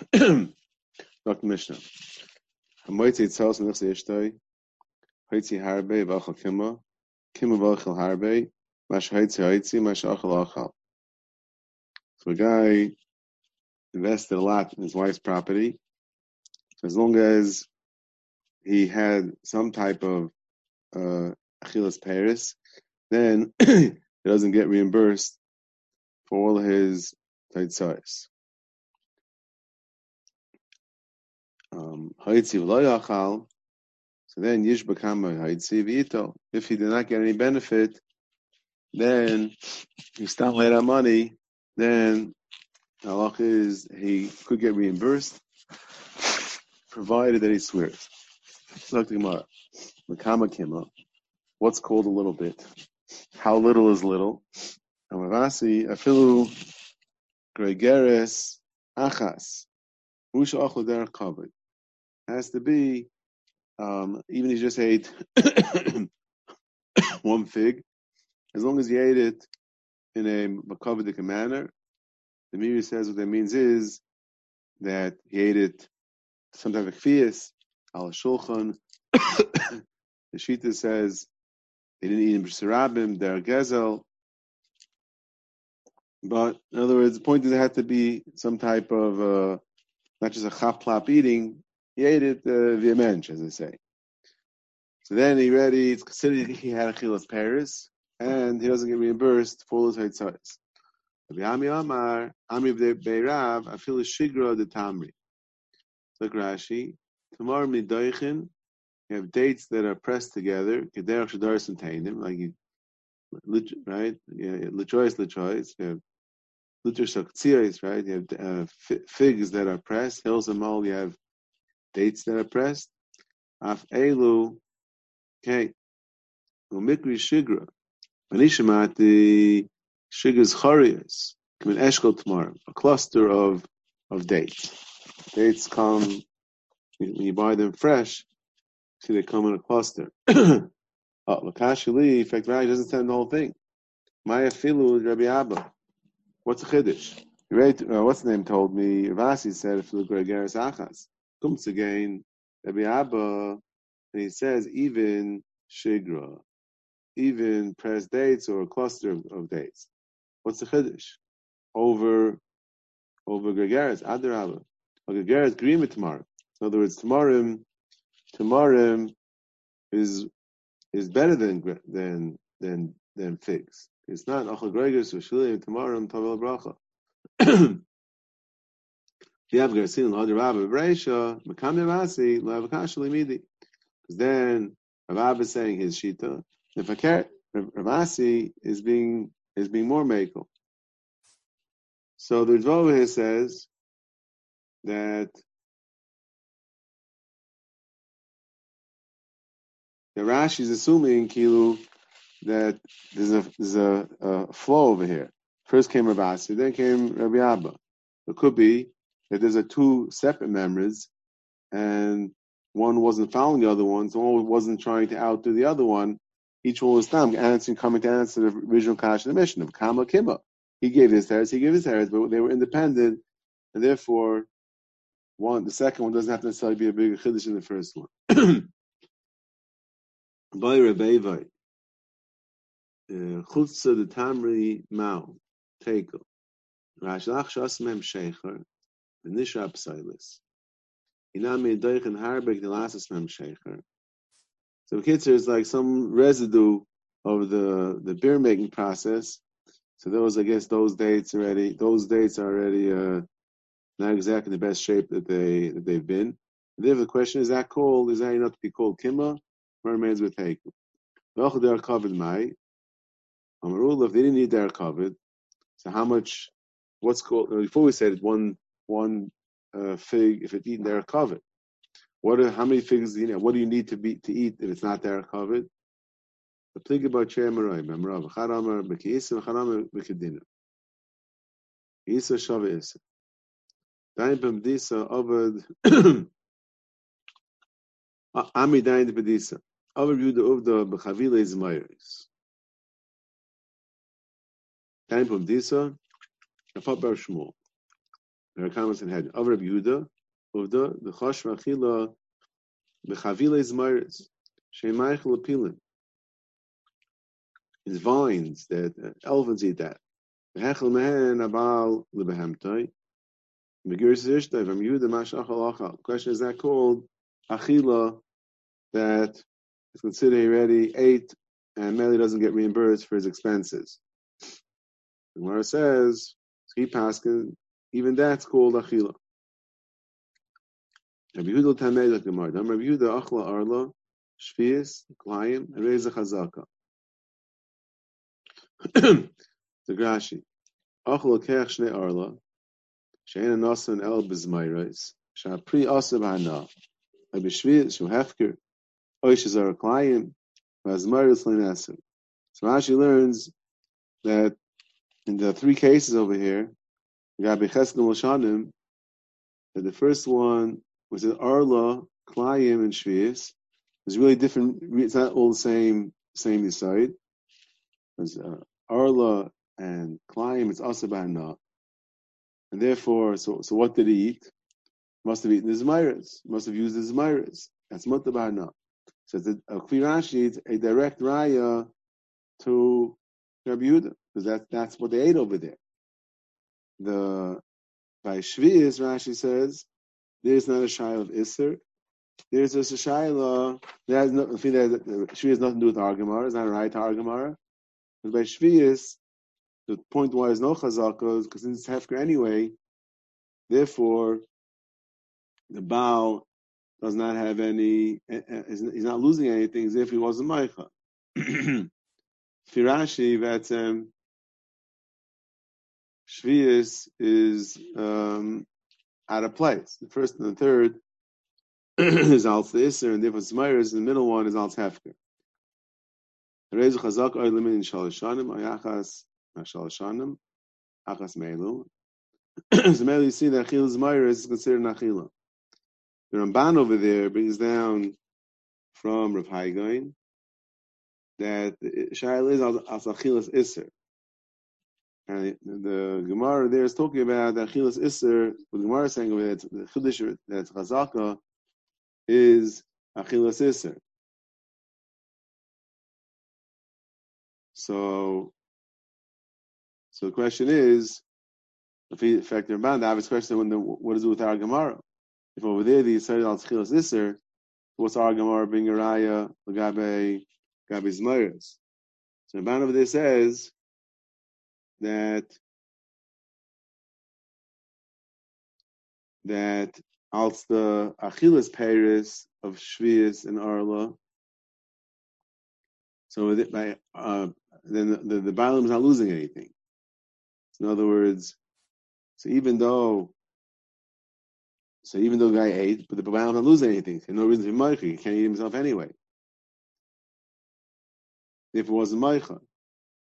Dr. Mishnah. Hamoitzi tzos nechse ishtoi. Hoitzi harbe v'achal kima. Kima v'achal harbe. Mash hoitzi hoitzi, mash achal achal. So a guy invested a lot in his wife's property. As long as he had some type of uh, Achilas Paris, then he doesn't get reimbursed for all his taitzais. Um, so then Yish Bakama Haitzi Vito. If he did not get any benefit, then he stopped that money, then Allah is he could get reimbursed, provided that he swears. What's called a little bit? How little is little? Amavasi afilu gregeres achas. Musha achlu derech kavod. Has to be um, even if he just ate one fig, as long as he ate it in a makavadik manner, the Meiri says what that means is that he ate it some type of kfiyas, al shulchan. the Shita says they didn't eat in b'sarabim, they're gezel. But in other words, the point is it had to be some type of uh, not just a chaplap eating. He ate it uh, via mensch, as they say. So then he ready. It's considered he had a chilas Paris, and he doesn't get reimbursed for his haitzais. Ami Amar, Ami Beirav, Afil Shigra the Tamri. Look Rashi. Tomorrow midoichin, you have dates that are pressed together. Kederach Shadar Santainim, like you, right? Yeah, Lichois, Lichois. You have Luter Shaktsiris, right? You have uh, figs that are pressed. Hills and Mol, you have dates that are pressed. Af Elu, okay. Umikri Shigra. Manishamati Shigas Charias. Come in Eshkol tomorrow. A cluster of of dates. Dates come when you buy them fresh. See, they come in a cluster. Lakashili, in fact, right, doesn't tell the whole thing. Maya Filu Rabbi Abba. What's a chiddush? Uh, what's the name told me? Rav Assi said you Gregaris Achas. Comes again, Rabbi Abba, and he says even Shigra, even press dates or a cluster of, of dates. What's the chiddush? Over over Gregaris, Adarabba. Gregaris Grima tomorrow. In other words, tomorrow, tomorrow is is better than than than than figs. It's not achal gregus or shilim tomorrow tavel bracha. Because then Rav is saying his shita. If a cat Rav Assi is being is being more makel. So the Ritva says that the Rashi is assuming kilu that there's a there's a, a flow over here. First came Rav Assi, then came Rabbi Abba. It could be that there's a two separate memories, and one wasn't following the other one, so one wasn't trying to outdo the other one. Each one was them answering, coming to answer the original Kash of the mission of Kama Kima. He gave his heritage, he gave his heritage, but they were independent, and therefore, one the second one doesn't have to necessarily be a bigger chiddush than the first one. By Rebbe uh, Chutza the Tamri Mao, Tekel. Rashlach Shas Mem V'nisha Psailis. Inami Deichen Harbek Delasas Mem Shecher. So Kitzer is like some residue of the, the beer making process. So those, I guess, those dates already, those dates are already uh, not exactly the best shape that they that they've been. And therefore, the question is that called is that enough to be called kima or remains with heikum? They are covered my Amarul, if they didn't need their covered, so how much? What's called before we said one one uh, fig if it's eaten there covered. What are how many figs do you know? What do you need to be to eat if it's not there covered? The plig about chemaroy, memrav, charamar, bekiisa, charamar, bekidina. Isa shava isa. Dain b'mdisa avad. Ami dain b'mdisa. Avad yuda uvda b'chavile zmayris. Dain b'mdisa. Rafat bar Shmuel. There are comments in head. Over Rabbi Yehuda, Uvda, the Chosh Vachila, the Chavile Zmairis, Shemayich Lepilin. His vines that uh, elephants eat that. The Hechel Mehen Abal Lebehemtoi. Megiris Ishtay from Yehuda Mashach Achal. Question is that called Achila that is considered already ate and Meli doesn't get reimbursed for his expenses. The Gemara says, he paskin, even that's called achila. Rabbi Yehuda like Gemara. Rabbi Yehuda achla arla shvius klayim reza chazaka. The Grashi achla kech shnei arla she'ena nasan el bezmayres sha'pri asav hana Rabbi shvius shu hefker oish zara klayim v'azmayres leinasim. So Rashi learns that in the three cases over here, Rabbi Cheskel Moshanim, that the first one was an Arla, Klayim, and Shvius. It's really different. It's not all the same same side. It's uh, Arla and Klayim. It's not. And therefore, so so what did he eat? Must have eaten the Zmiras. Must have used the Zmiras. That's mutabana. So it's a, a Rashi, a direct raya to Rabbi Yehuda because that, that's what they ate over there. The by Shvius, Rashi says, there's not a shaila of Isser. There's just a shaila that has no, Shvi has nothing to do with Argamara. It's not a right to Argamara. But by Shvius, the point why is no chazaka because it's hefker anyway. Therefore, the bow does not have any. He's not losing anything as if he was a meicha. Firashi, that's um, Shvius is um, out of place. The first and the third is the Isser, and therefore Smiris, the middle one is Alts Hefker. Rezu Chazak limited in Shalashanim, Ayachas Shalashanim, Achas Meilu. So Meilu, you see that Achil Zmiris is considered an Achila. The Ramban over there brings down from Rav Hai Gaon that Shail is As Achilas Isser. And the Gemara there is talking about the Achilas Isser, what the Gemara is saying over that the Chiddush that's Chazaka is Achilas Isser. So, so the question is, if he factor Ramban, the obvious question when the, what is it with our Gemara? If over there the Yisrael al Tchilas Isser, what's our Gemara being a Raya, Lagabe, Gabe Zmayras? So Ramban over there says, that that als the Achilas Paris of Shvius and Arla. So by uh, then the, the, the is not losing anything. In other words, so even though so even though the guy ate, but the Balaam not losing anything. So no reason to be Meicha. He can't eat himself anyway. If it wasn't Meicha.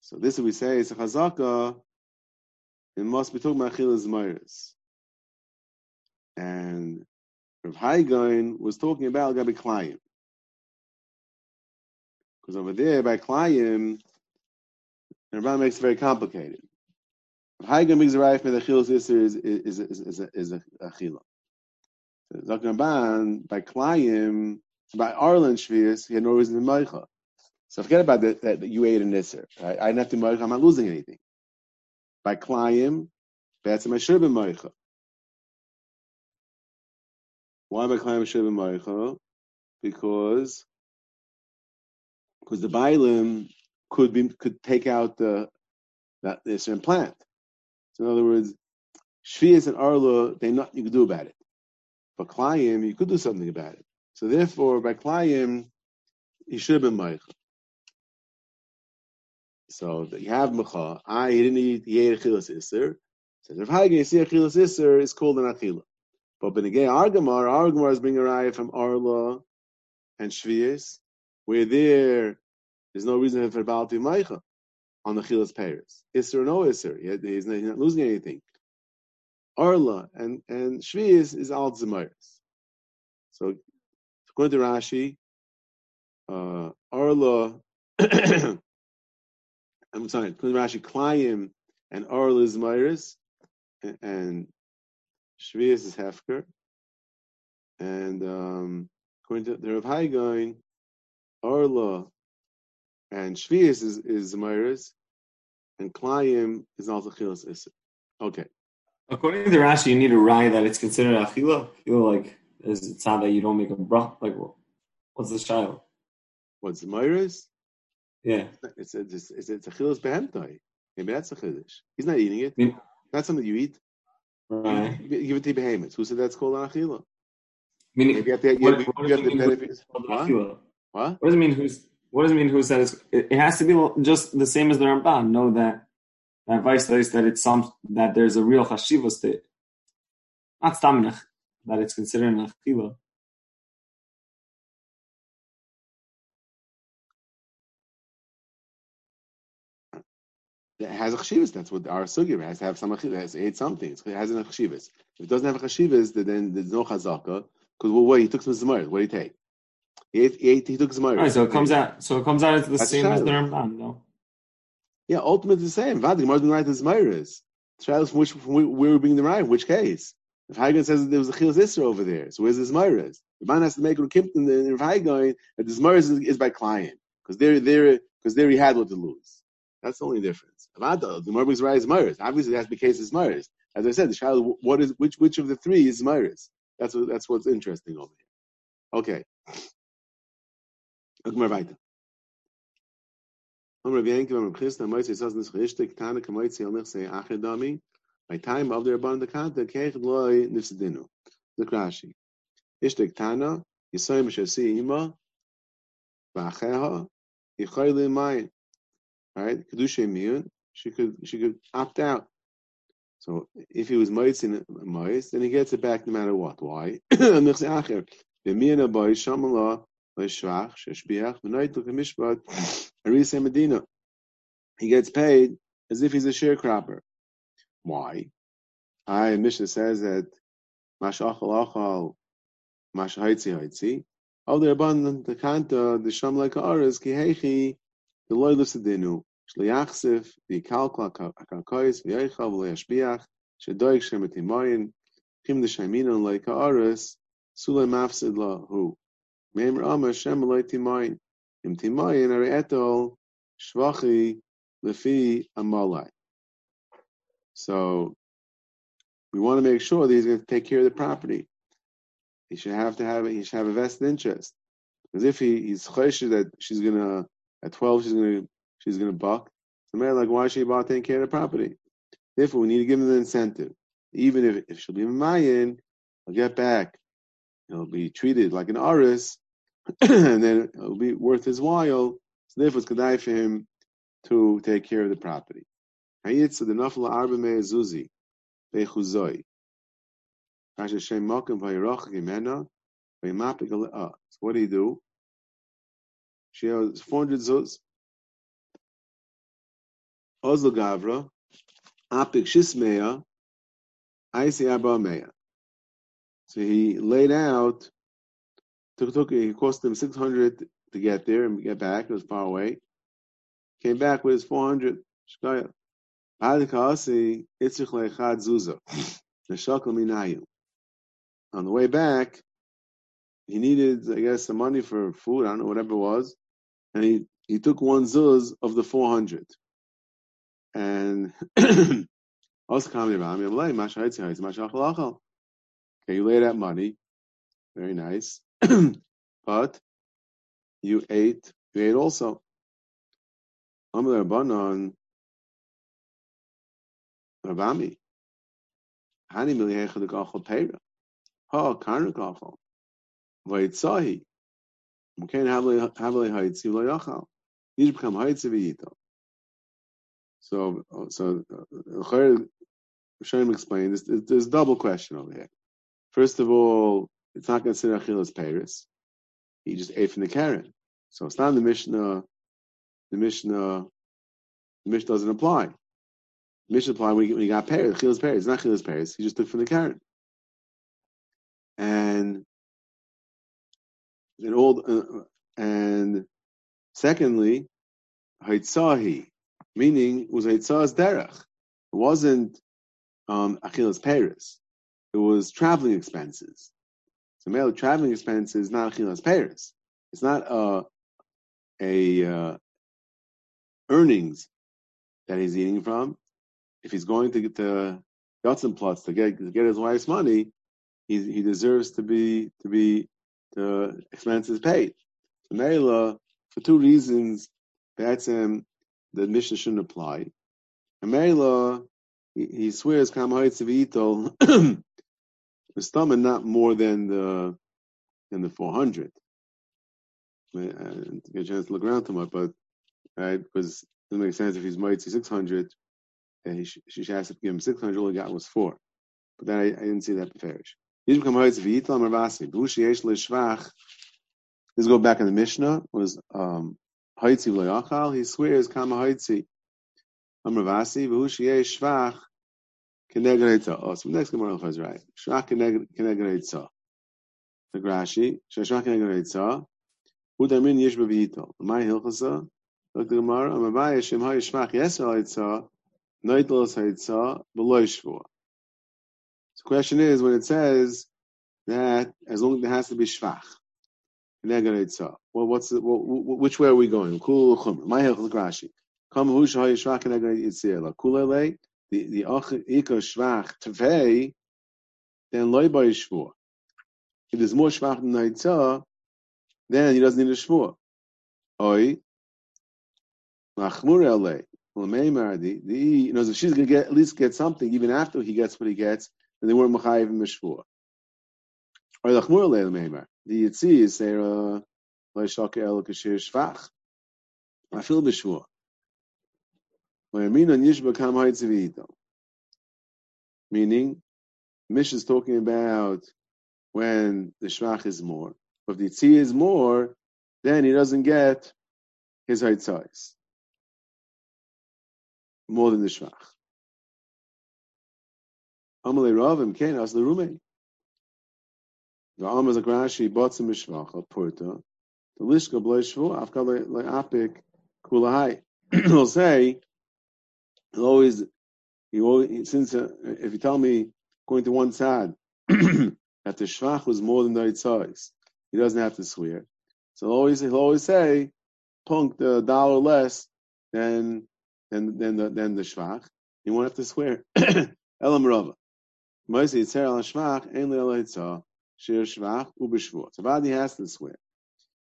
So this we say is a chazaka. It must be talking about chilas meiris. And Rav Hai Gaon was talking about gabi klayim. Because over there by klayim, the makes it very complicated. Rav Hai Gaon makes the right for the chilas iser is is is is a, is a, a chila. So by klayim by Arlen Shvius, he had no reason to meicha. So forget about that, that, you ate an Isser. Right? I didn't have to moich, I'm not losing anything. By Klayim, that's why my Shurban Moicha. Why by Klayim Shurban Moicha? Because because the Bailim could be could take out the that Isser and plant. So in other words, Shvias and Arla, they not you could do about it. But Klayim, you could do something about it. So therefore, by Klayim, he should have been Moicha. So you have mecha. I he didn't eat. He ate achilas iser. So if Hagen see achilas iser is called an achila. But benegay argamar, argamar is bringing a from arla and shvius, where there there's no reason for balti meicha on the chilas peiris. Iser or no iser, he's not, he's not losing anything. Arla and and shvius is al zemaris. So according to Rashi, uh, arla. I'm sorry, Rashi Klayim and Orl is Myris, and Shvius is Hefker. And um, according to the Rav Hai Gaon, Orla and Shvius is, is Zemiris, and Klayim is also Chilas Isser. Okay. According to the Rashi, you need a rye that it's considered achila. You like is it's not that you don't make a brach. Like, what's the child? What's the Myris? Yeah, it's a it's, it's, it's a chilas behemtai. Maybe that's a chiddush. He's not eating it. Mean, that's something you eat. right. You give it to behemoths. Who said that's called an achila? Meaning, Maybe you have to, you what, what you does have it the mean? benefits. who's What? What? Does it mean? Who's? What does it mean? Who said it's? It, it has to be just the same as the Ramban. Know that that vice is that it's some that there's a real chashivas to it. Not staminach that it's considered an achila. It has a chshivas. That's what our sugya has to have some has to eat something. It has an chshivas. If it doesn't have a chshivas, then- there's no chazaka. Because well, what he took some zemar. What did he take? He ate. He, ate, he took zemar. Right, so it comes out. So it comes out as the That's same as the. Ramban. No. Yeah, ultimately the same. Vad, the Gemara didn't write the Zmayras. The trial is from which, from where we're being derived, in which case? If Hagan says that there was a Chilas Isra over there, so where's the Zmayras? The man has to make a Kimpton and if Hagan that the Zmayras is, is by client. Because there, there, because there he had what to lose. That's the only difference. Gemara. Obviously, that's the case of Zmayras. As I said, the child, what is, which, which of the three is Zmayras? That's what, that's what's interesting over here. Okay. Guck weiter. Amr Bianchi, Amr Chisna, Moitzi, says by time of the kanta, Keich Loi, Nifsedinu. The Krashi. Ishtik Tana, Yisoy Meshasi Ima, Vacheha, Yichoy Li Mayin. Right? Kedusha Miyun, she could, she could opt out. So if he was Moitzi Moitz, then he gets it back no matter what. Why? He gets paid as if he's a sharecropper. Why? I Mishnah says that Mashachal Achal, Mashahaitzi Haitzi. All the abundant the kanta the sham like aras ki heichi the loy So we want to make sure that he's going to take care of the property. He should have to have he should have a vested interest. Because if he, he's chosh that she's gonna at twelve she's gonna she's gonna buck, so man like why is she about taking care of the property? Therefore we need to give him the incentive. Even if, if she'll be Mayan, I'll get back. He'll be treated like an aris, and then it'll be worth his while. So therefore, it's good for him to take care of the property. The So what do you do? She has 400 zuz. Ozl gavra apik shismeya aisi arba meya. So he laid out, took, took, it cost him 600 to get there and get back. It was far away. Came back with his 400. Shkaya. On the way back, he needed, I guess, some money for food, I don't know, whatever it was. And he, he took one zuz of the 400. And also coming around me, I'm like, mashachal Okay, you laid out money. Very nice. but you ate, you ate also. Amr Rabbanon, Rabami. Hani milihecha de gachal pera. Ha, karnu gachal. Vayitzahi. Mkain havle haitzi lo yachal. You become haitzi v'yito. So, so, uh, Shem explained, there's, there's double question over here. First of all, it's not considered Achilas Paris. He just ate from the Karen. So it's not in the Mishnah. The Mishnah, the Mishnah doesn't apply. The Mishnah apply when he, when he got Paris. Achilas Paris. Not Achilas Paris. He just took from the Karen. And an old, uh, and secondly, Haitzahi, meaning was Haitzah's derech. It wasn't um, Achilas Paris. it was traveling expenses. So male traveling expenses is not achilas payers. It's not uh, a uh, earnings that he's eating from. If he's going to get the Yotzenplatz to get to get his wife's money, he he deserves to be to be the expenses paid. So Mela, for two reasons, that's him the mission shouldn't apply. And Mela, he, he swears Itol the stomach not more than the than the four hundred. I didn't get a chance to look around too much, but right because it doesn't make sense if he's mighty six hundred, and he sh- she has to give him six hundred. All he got was four, but then I, I didn't see that beferish. Let's go back in the Mishnah. Was um Haitzi? He swears Kama Haitzi. Amravasi V'hu Shvach Keneged Oh, so next Gemara is right. Shvach. The Grashi Shvach Keneged Eitzah. Udamin. My Hilchasa. Look the Gemara. Neitlos Eitzah. Beloy Shvua. The question is when it says that as long as there has to be Shvach. Well, what's the, well, which way are we going? Kul chumr. My helch Rashi. Kam hu shahay shvach keneged yitzir kulele the the ach ika shvach tvei then loy by shvur. If there's more shvach than yitzah, then he doesn't need a shvur. Oi machmur elei l'meimardi. The you know if she's gonna get at least get something even after he gets what he gets, then they weren't machayiv in mishvur. Or lachmur elei l'meimar. The Yitzi is there, uh, Leishak El Kashir Shvach. I feel the b'shvua. Meaning, Mish is talking about when the Shvach is more. But if the Yitzi is more, then he doesn't get his height size. More than the Shvach. Amalei Rav Imkain As the The Amaz Agrashi Batsa Mishvacha Porta, the Lishka Blay Shvu, Afka Le'apik Kulahai. He'll say, he'll always, he always, since, uh, if you tell me, going to one side, that the Shvach was more than the size, he doesn't have to swear. So he'll always, he'll always say, punk the dollar less than, than, than the, than the Shvach. He won't have to swear. Elam Rava. Moisi Yitzer al Shvach, Ein Le'al Shir Shvach Ubishvur. So Vadi has to swear.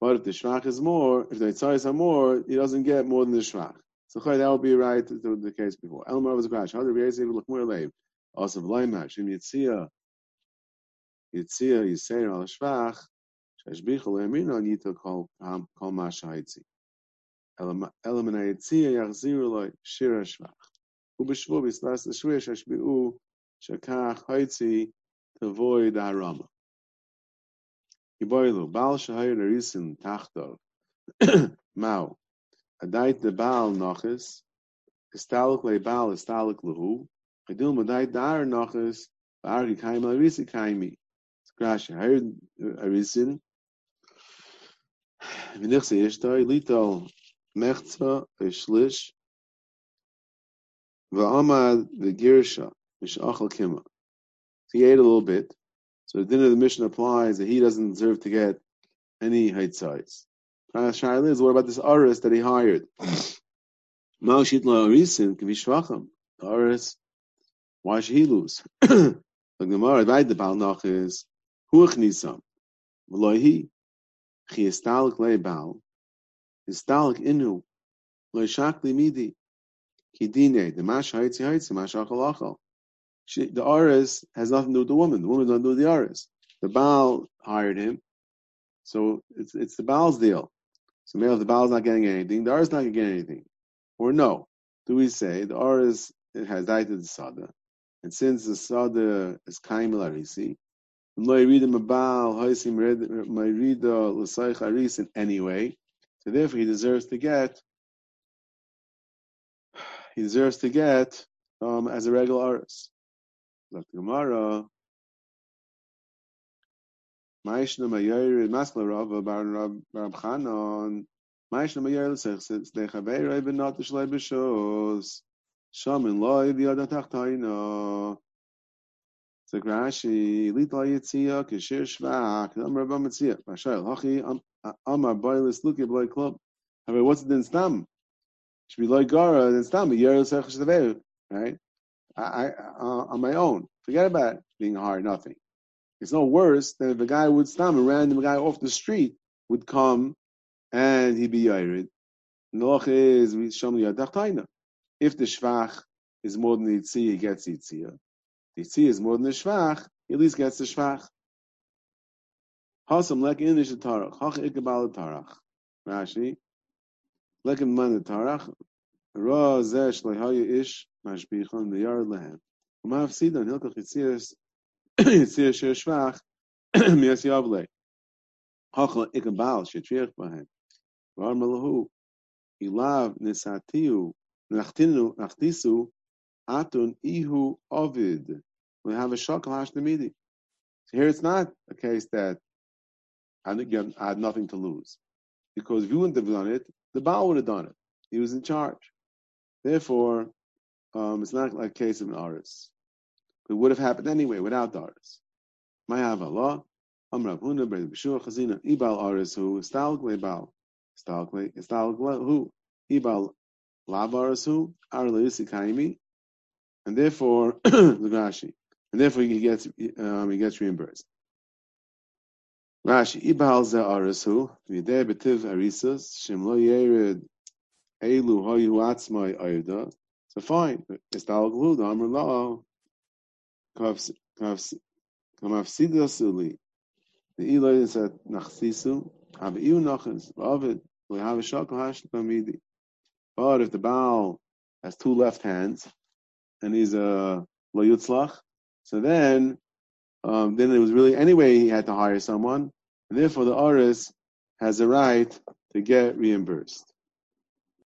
But if the Shvach is more, if the Yitzhayis are more, he doesn't get more than the Shvach. So that would be right to, the case before. Elmar was a crash. How did Reis look more lame? Also, V'laimah, Shem Yitzia, Yitzia, Yiseir al Shvach, Shashbichel Emino, Nito Kol Kol Masha Yitzi. Elamina Yitzia, Yachziru Loi, Shir Shvach. Ubishvur, Bislas, Shvir, Shashbi'u, Shakach, Haitzi, Tavoid Harama. Iboilu, Baal Shahayr Narisin Tachtov, Mao, Adait the Baal Nochis, Istalik Le Baal Istalik Lahu, Adil Madait Dar Nochis, Bargi Kaim Arisi Kaimi. Skrash Shahayr Arisin, Vinichse Ishtoi, Litol Mechza, Ishlish, Va'amad the Girsha, Mishachal Kima. He ate a little bit. So the din of the mission applies that he doesn't deserve to get any height size. Shaila is what about this Aris that he hired? Maushit lo Arisin can be shvacham. Aris, why should he lose? the Gemara, right? The Baal is huach nisam. V'lohi chi estalik le Baal estalik inu lo shakli midi kidine the mash haitzi haitzi mash achal achal she, the Aris has nothing to do with the woman. The woman doesn't do the Aris. The Baal hired him, so it's it's the Baal's deal. So maybe if the Baal's not getting anything, the Aris is not getting anything, or no? Do we say the Aris it has died to the Sada, and since the Sada is Kaim Larisi, anyway, so therefore he deserves to get he deserves to get um, as a regular Aris. The Gemara, Ma'ishna Mayir Masla Rav Bar Rab Chanon. Ma'ishna Mayir L'Sech Dechaver Rei Benot Shlei B'Shos. Shamin Loi V'Yada Tachtayna. So Rashi, Lita Yitzia, Kishir Shvach, Amar Bamatzia, Mashayel, Hachi, Amar Boilis, Luki, Bloy Club. However, what's it in Stam? Should be Loy Gara, then Stam, Yer Sech right? I, uh, on my own. Forget about being hard, nothing. It's no worse than if a guy would Stam, a random guy off the street would come and he'd be. And the loch is, If the Shvach is more than the Yitzia, he gets Yitzia. The Yitzia is more than the Shvach, he at least gets the Shvach. Hasam lek inish tarach. Hach ikabal tarach. Rashi. Lek man tarach. Ra zeh shleihaya ish mashbichon v'yar lehem. Umav sidan hilkach yitzias yitzias sher shvach mias yavle. Hach ikabal shetriach bahem. Var malahu. Ilav nisatiu nachtinu nachtisu atun ihu ovid. We have a shakal hashtamidi. Here it's not a case that I had nothing to lose. Because if you wouldn't have done it, the Baal would have done it. He was in charge. Therefore, um, it's not like a case of an aris. It would have happened anyway without the aris. My have Allah. Amrav Huna B'Rei B'Shua Chazina Ibal Aris Hu Stalg Lebal Stalg Stalg Hu Ibal Lav Aris Hu Ar Kaimi and therefore Lugashi and therefore he gets um, he gets reimbursed. Rashi, Ibal ze arasu, v'idei betiv arisas, shem lo yered elu hoyu atzmai ayda. So fine, alglu, the amr law, kamafsida suli. The Eloi is at nachsisu, have iu nachas, v'avid, we have a shak hash. But if the Baal has two left hands, and he's a lo yutzlach, so then, um, then it was really, anyway, he had to hire someone, and therefore, the Aris has a right to get reimbursed.